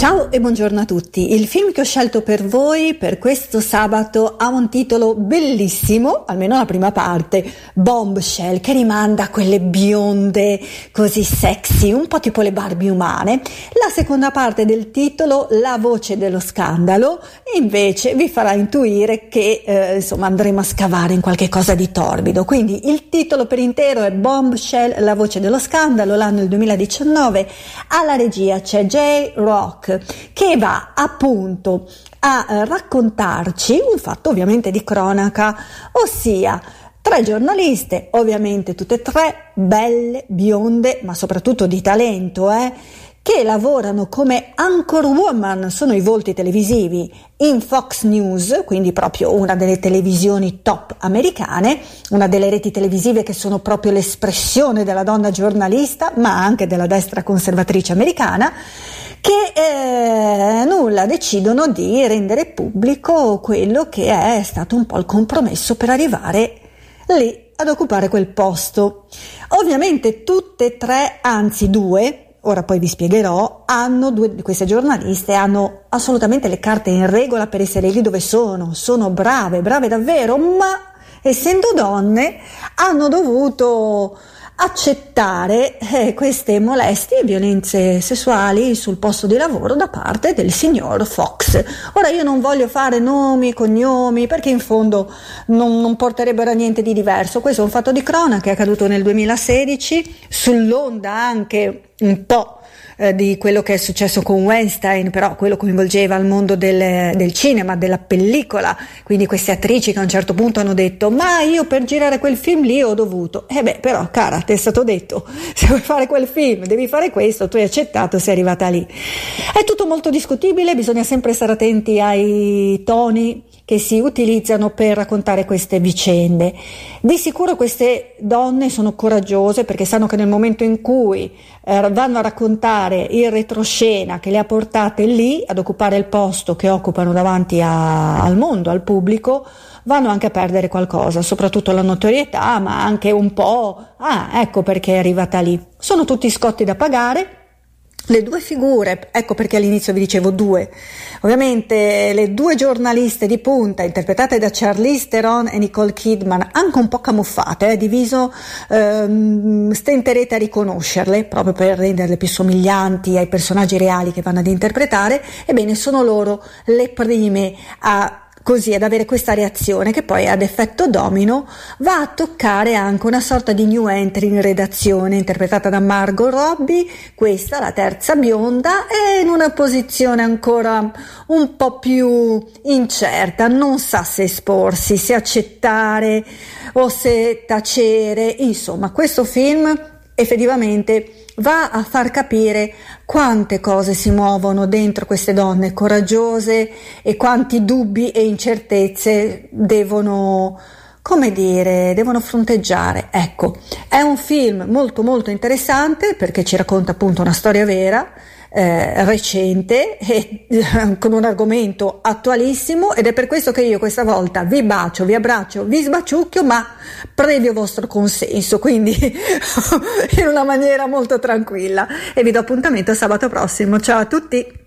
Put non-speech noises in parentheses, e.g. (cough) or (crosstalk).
Ciao e buongiorno a tutti. Il film che ho scelto per voi per questo sabato ha un titolo bellissimo, almeno la prima parte, Bombshell, che rimanda a quelle bionde così sexy, un po' tipo le Barbie umane. La seconda parte del titolo, La voce dello scandalo, invece vi farà intuire che eh, insomma andremo a scavare in qualche cosa di torbido. Quindi il titolo per intero è Bombshell, La voce dello scandalo, l'anno il 2019. Alla regia c'è J. Rock che va appunto a eh, raccontarci un fatto ovviamente di cronaca, ossia Tre giornaliste, ovviamente tutte e tre belle, bionde, ma soprattutto di talento, eh, che lavorano come anchor woman, sono i volti televisivi in Fox News, quindi proprio una delle televisioni top americane, una delle reti televisive che sono proprio l'espressione della donna giornalista, ma anche della destra conservatrice americana che eh, nulla decidono di rendere pubblico quello che è stato un po' il compromesso per arrivare lì ad occupare quel posto. Ovviamente tutte e tre, anzi due, ora poi vi spiegherò, hanno due di queste giornaliste hanno assolutamente le carte in regola per essere lì dove sono, sono brave, brave davvero, ma essendo donne hanno dovuto accettare eh, queste molestie e violenze sessuali sul posto di lavoro da parte del signor Fox. Ora io non voglio fare nomi, cognomi, perché in fondo non, non porterebbero a niente di diverso. Questo è un fatto di cronaca che è accaduto nel 2016, sull'onda anche un po' Eh, di quello che è successo con Weinstein, però quello coinvolgeva il mondo del, del, cinema, della pellicola, quindi queste attrici che a un certo punto hanno detto ma io per girare quel film lì ho dovuto, e eh beh però cara ti è stato detto (laughs) se vuoi fare quel film devi fare questo, tu hai accettato, sei arrivata lì. È tutto molto discutibile, bisogna sempre stare attenti ai toni che si utilizzano per raccontare queste vicende. Di sicuro queste donne sono coraggiose perché sanno che nel momento in cui eh, vanno a raccontare il retroscena che le ha portate lì ad occupare il posto che occupano davanti a, al mondo, al pubblico, vanno anche a perdere qualcosa, soprattutto la notorietà, ma anche un po', ah, ecco perché è arrivata lì. Sono tutti scotti da pagare le due figure, ecco perché all'inizio vi dicevo due, ovviamente le due giornaliste di punta interpretate da Charlize Theron e Nicole Kidman, anche un po' camuffate, eh, diviso, ehm, stenterete a riconoscerle proprio per renderle più somiglianti ai personaggi reali che vanno ad interpretare, ebbene sono loro le prime a così ad avere questa reazione che poi ad effetto domino va a toccare anche una sorta di new entry in redazione interpretata da Margot Robbie, questa la terza bionda è in una posizione ancora un po' più incerta, non sa se esporsi, se accettare o se tacere, insomma questo film effettivamente va a far capire quante cose si muovono dentro queste donne coraggiose e quanti dubbi e incertezze devono come dire, devono fronteggiare. Ecco, è un film molto molto interessante perché ci racconta appunto una storia vera eh, recente e (laughs) con un argomento attualissimo ed è per questo che io questa volta vi bacio, vi abbraccio, vi sbaciucchio, ma previo vostro consenso, quindi (laughs) in una maniera molto tranquilla e vi do appuntamento sabato prossimo. Ciao a tutti!